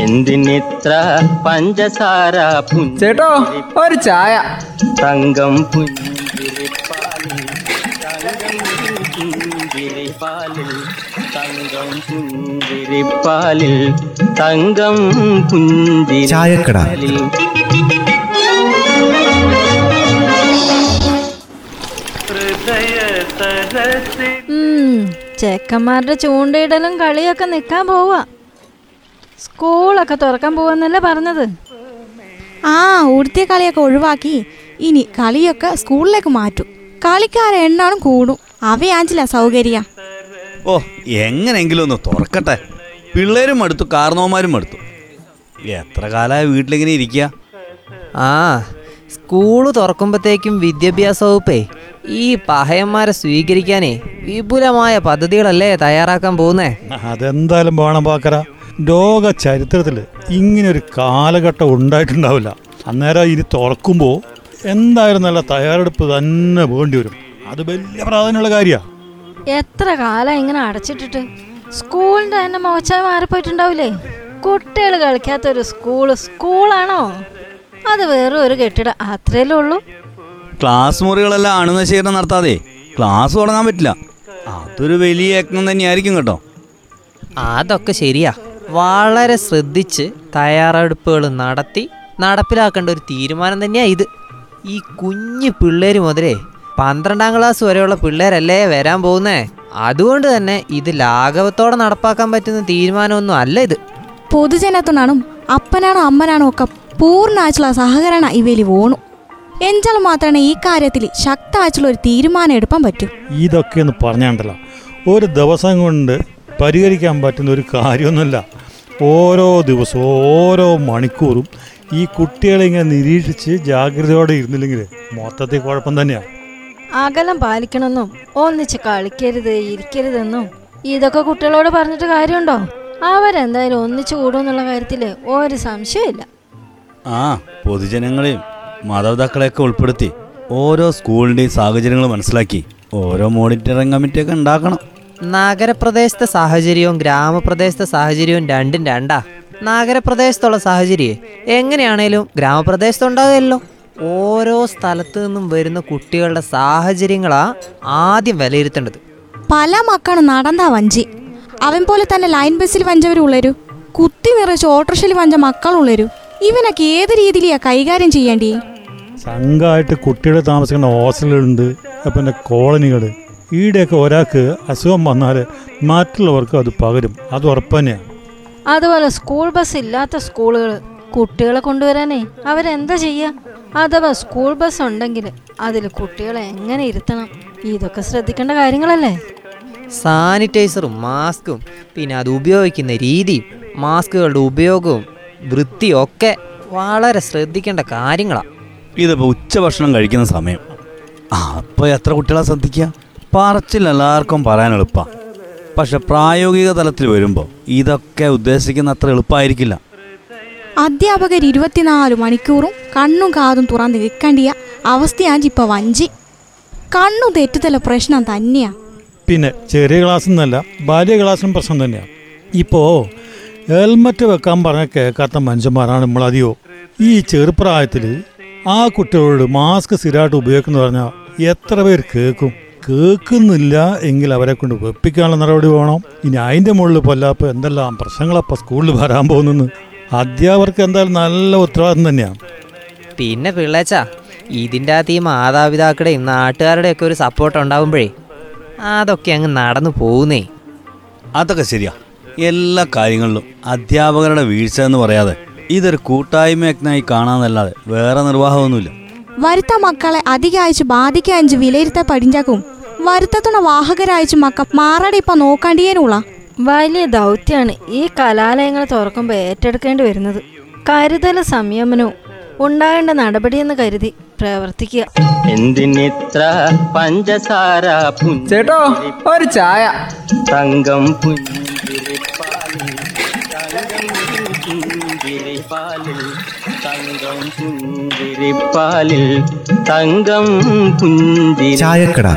എന്തിനിത്ര പഞ്ചസാര ചേട്ടോ ഒരു ചായ. തങ്കം പുഞ്ചിരിപ്പാലിൽ തങ്കം പുഞ്ചിരിപ്പാലിൽ തങ്കം പുഞ്ചിരിപ്പാലിൽ തങ്കം ചായക്കട. പുഞ്ചിരിപ്പാലിൽ ചെക്കന്മാരുടെ ചൂണ്ടയിടലും കളിയൊക്കെ നിക്കാൻ പോവാ. സ്കൂളൊക്കെ തുറക്കാൻ പോവാന്നല്ലേ പറഞ്ഞത്? ആ ഉടുത്തിയ കളിയൊക്കെ ഒഴിവാക്കി. ഇനി കളിയൊക്കെ സ്കൂളിലേക്ക് മാറ്റും. കളിക്കാരെ എണ്ണാനും കൂടും. അവയാഞ്ചില്ല സൗകര്യ. ഓ എങ്ങനെയെങ്കിലും ഒന്ന് തുറക്കട്ടെ. പിള്ളേരും അടുത്തു കാർന്നോമാരും അടുത്തു. എത്ര കാലമായി വീട്ടിലിങ്ങനെ ഇരിക്കുക ആ സ്കൂൾ തുറക്കുമ്പോഴത്തേക്കും വിദ്യാഭ്യാസ വകുപ്പേ ഈ പഹയന്മാരെ സ്വീകരിക്കാനേ വിപുലമായ പദ്ധതികളല്ലേ തയ്യാറാക്കാൻ പോകുന്നേ? അതെന്തായാലും പോകണം പാക്കര. ലോക ചരിത്രത്തിൽ ഇങ്ങനൊരു ഒരു കാലഘട്ടം ഉണ്ടായിട്ടുണ്ടാവില്ല. അന്നേരം ഇനി തുറക്കുമ്പോൾ എന്തായാലും നല്ല തയ്യാറെടുപ്പ് തന്നെ വേണ്ടി വരും. അത് വലിയ പ്രാധാന്യമുള്ള കാര്യമാണ് എത്ര കാലം ഇങ്ങനെ അടച്ചിട്ടിട്ട്? സ്കൂളിന്റെ തന്നെ മോശമായി മാറിപ്പോയിട്ടുണ്ടാവില്ലേ? കുട്ടികൾ കളിക്കാത്തൊരു സ്കൂൾ സ്കൂളാണോ? അത് വേറെ ഒരു കെട്ടിടം അത്രയല്ലേ ഉള്ളൂ? ക്ലാസ് മുറികളെല്ലാം അണുനശീകരണം നടത്താതെ ക്ലാസ് തുടങ്ങാൻ പറ്റില്ല. അതൊരു വലിയ യജ്ഞം തന്നെയായിരിക്കും കേട്ടോ. അതൊക്കെ ശരിയാ. വളരെ ശ്രദ്ധിച്ച് തയ്യാറെടുപ്പുകൾ നടത്തി നടപ്പിലാക്കേണ്ട ഒരു തീരുമാനം തന്നെയാണ് ഇത്. ഈ കുഞ്ഞു പിള്ളേർ മുതലേ പന്ത്രണ്ടാം ക്ലാസ് വരെയുള്ള പിള്ളേരല്ലേ വരാൻ പോകുന്നേ? അതുകൊണ്ട് തന്നെ ഇത് ലാഘവത്തോടെ നടപ്പാക്കാൻ പറ്റുന്ന തീരുമാനമൊന്നും അല്ല ഇത്. പൊതുജനത്തിനാണും അപ്പനാണോ അമ്മനാണോ ഒക്കെ പൂർണായിട്ടുള്ള സഹകരണ ഇവയിൽ വേണു എഞ്ചാൽ മാത്രമേ ഈ കാര്യത്തിൽ ശക്തമായിട്ടുള്ള ഒരു തീരുമാനം എടുക്കാൻ പറ്റൂ. ഇതൊക്കെ ഒന്ന് പറഞ്ഞാണ്ടല്ലോ. ഒരു ദിവസം കൊണ്ട് പരിഹരിക്കാൻ പറ്റുന്ന ഒരു കാര്യമൊന്നുമല്ല. ഓരോ ദിവസവും ഓരോ മണിക്കൂറും ഈ കുട്ടികളെ ഇങ്ങനെ നിരീക്ഷിച്ച് ജാഗ്രതയോടെ ഇരുന്നില്ലെങ്കിൽ മൊത്തത്തിൽ കുഴപ്പം തന്നെയാണ്. അകലം പാലിക്കണമെന്നും ഒന്നിച്ച് കളിക്കരുത് ഇരിക്കരുതെന്നും ഇതൊക്കെ കുട്ടികളോട് പറഞ്ഞിട്ട് കാര്യമുണ്ടോ? അവരെന്തായാലും ഒന്നിച്ചു കൂടുമെന്നുള്ള കാര്യത്തിൽ ഒരു സംശയമില്ല ആ പൊതുജനങ്ങളെയും മാതാപിതാക്കളെയൊക്കെ ഉൾപ്പെടുത്തി ഓരോ സ്കൂളിന്റെയും സാഹചര്യങ്ങൾ മനസ്സിലാക്കി ഓരോ മോണിറ്ററിംഗ് കമ്മിറ്റിയൊക്കെ ഉണ്ടാക്കണം. നഗരപ്രദേശത്തെ സാഹചര്യവും ഗ്രാമപ്രദേശത്തെ സാഹചര്യവും രണ്ടും രണ്ടാ. നഗരപ്രദേശത്തുള്ള സാഹചര്യം എങ്ങനെയാണേലും ഗ്രാമപ്രദേശത്ത് ഉണ്ടാകുമല്ലോ ഓരോ സ്ഥലത്തു നിന്നും വരുന്ന കുട്ടികളുടെ സാഹചര്യങ്ങളാ ആദ്യം വിലയിരുത്തേണ്ടത്. പല മക്കളും നടന്നാ വഞ്ചി. അവൻ പോലെ തന്നെ ലൈൻ ബസ്സിൽ വഞ്ചവരുള്ളരു. കുത്തി നിറച്ച് ഓട്ടോറിക്ഷയിൽ വഞ്ച മക്കളുള്ളരു. ഇവനൊക്കെ ഏത് രീതിയിലാ കൈകാര്യം ചെയ്യേണ്ടി? സംഘമായിട്ട് കുട്ടികൾ താമസിക്കുന്ന ഹോസ്റ്റലുകളുണ്ട് പിന്നെ കോളനികൾ ഈടെയൊക്കെ ഒരാൾക്ക് അസുഖം വന്നാൽ മറ്റുള്ളവർക്ക് അത് പകരും. അത് ഉറപ്പ് തന്നെയാണ് അതുപോലെ സ്കൂൾ ബസ് ഇല്ലാത്ത സ്കൂളുകൾ കുട്ടികളെ കൊണ്ടുവരാനേ അവരെന്താ ചെയ്യുക അഥവാ സ്കൂൾ ബസ് ഉണ്ടെങ്കിൽ അതിൽ കുട്ടികളെ എങ്ങനെ ഇരുത്തണം? ഇതൊക്കെ ശ്രദ്ധിക്കേണ്ട കാര്യങ്ങളല്ലേ? സാനിറ്റൈസറും മാസ്കും പിന്നെ അത് ഉപയോഗിക്കുന്ന രീതിയും മാസ്കുകളുടെ ഉപയോഗവും വൃത്തിയും ഒക്കെ വളരെ ശ്രദ്ധിക്കേണ്ട കാര്യങ്ങളാണ് ഇതിപ്പോൾ ഉച്ചഭക്ഷണം കഴിക്കുന്ന സമയം. ആ അപ്പോൾ എത്ര കുട്ടികളെ ശ്രദ്ധിക്കുക പറച്ചിൽ എല്ലാവർക്കും പറയാൻ എളുപ്പമാണ് പക്ഷെ പ്രായോഗിക തലത്തിൽ വരുമ്പോൾ ഇതൊക്കെ ഉദ്ദേശിക്കുന്ന അത്ര എളുപ്പമായിരിക്കില്ല അധ്യാപകർ ഇരുപത്തിനാല് മണിക്കൂറും കണ്ണും കാതും തുറന്ന് നിൽക്കേണ്ടിയ അവസ്ഥയാണ് ഇപ്പൊ വഞ്ചി. കണ്ണു തെറ്റുതല പ്രശ്നം തന്നെയാ. പിന്നെ ചെറിയ ക്ലാസ് എന്നല്ല ബാല്യ ക്ലാസ്സിനും പ്രശ്നം തന്നെയാണ് ഇപ്പോൾ ഹെൽമറ്റ് വെക്കാൻ പറഞ്ഞ കേൾക്കാത്ത മനുഷ്യന്മാരാണ് നമ്മളധികോ ഈ ചെറുപ്രായത്തിൽ ആ കുട്ടികളോട് മാസ്ക് സ്ഥിരമായിട്ട് ഉപയോഗിക്കുന്നു പറഞ്ഞാൽ എത്ര പേർ കേൾക്കും? കേൾക്കുന്നില്ല എങ്കിൽ അവരെ കൊണ്ട് വെപ്പിക്കാനുള്ള നടപടി വേണം. ഇനി അതിന്റെ മുകളിൽ പൊല്ലാപ്പ് എന്തെല്ലാം പ്രശ്നങ്ങളപ്പോൾ സ്കൂളിൽ വരാൻ പോകുന്നെന്ന് അധ്യാപകർക്ക് എന്തായാലും നല്ല ഉത്തരവാദിത്വം തന്നെയാണ്. പിന്നെ പിള്ളേച്ച ഇതിന്റെ അകത്ത് ഈ മാതാപിതാക്കളുടെയും നാട്ടുകാരുടെയൊക്കെ ഒരു സപ്പോർട്ട് ഉണ്ടാവുമ്പോഴേ അതൊക്കെ അങ്ങ് നടന്നു പോകുന്നേ. അതൊക്കെ ശരിയാ. എല്ലാ കാര്യങ്ങളിലും അധ്യാപകരുടെ വീഴ്ച എന്ന് പറയാതെ ഇതൊരു കൂട്ടായ്മ യജ്ഞമായി കാണാന്നല്ലാതെ വേറെ നിർവാഹമൊന്നുമില്ല. വരുത്ത മക്കളെ അധികയച്ചു ബാധിക്കയച്ച് വിലയിരുത്ത പടിഞ്ചാക്കും വരുത്തത്തുണ വാഹകരയച്ചു മക്ക മാറടെ ഇപ്പൊ നോക്കാണ്ടിയേനുള്ള വലിയ ദൗത്യമാണ് ഈ കലാലയങ്ങൾ തുറക്കുമ്പോൾ ഏറ്റെടുക്കേണ്ടി വരുന്നത്. കരുതൽ സംയമനവും ഉണ്ടാകേണ്ട നടപടിയെന്ന് കരുതി പ്രവർത്തിക്കുക. എന്തിനിത്ര പഞ്ചസാര ചേട്ടോ ഒരു ചായ. തങ്കം പുഞ്ചിരിപ്പാലിൽ തങ്കം പുഞ്ചിരിപ്പാലിൽ. ചായക്കട.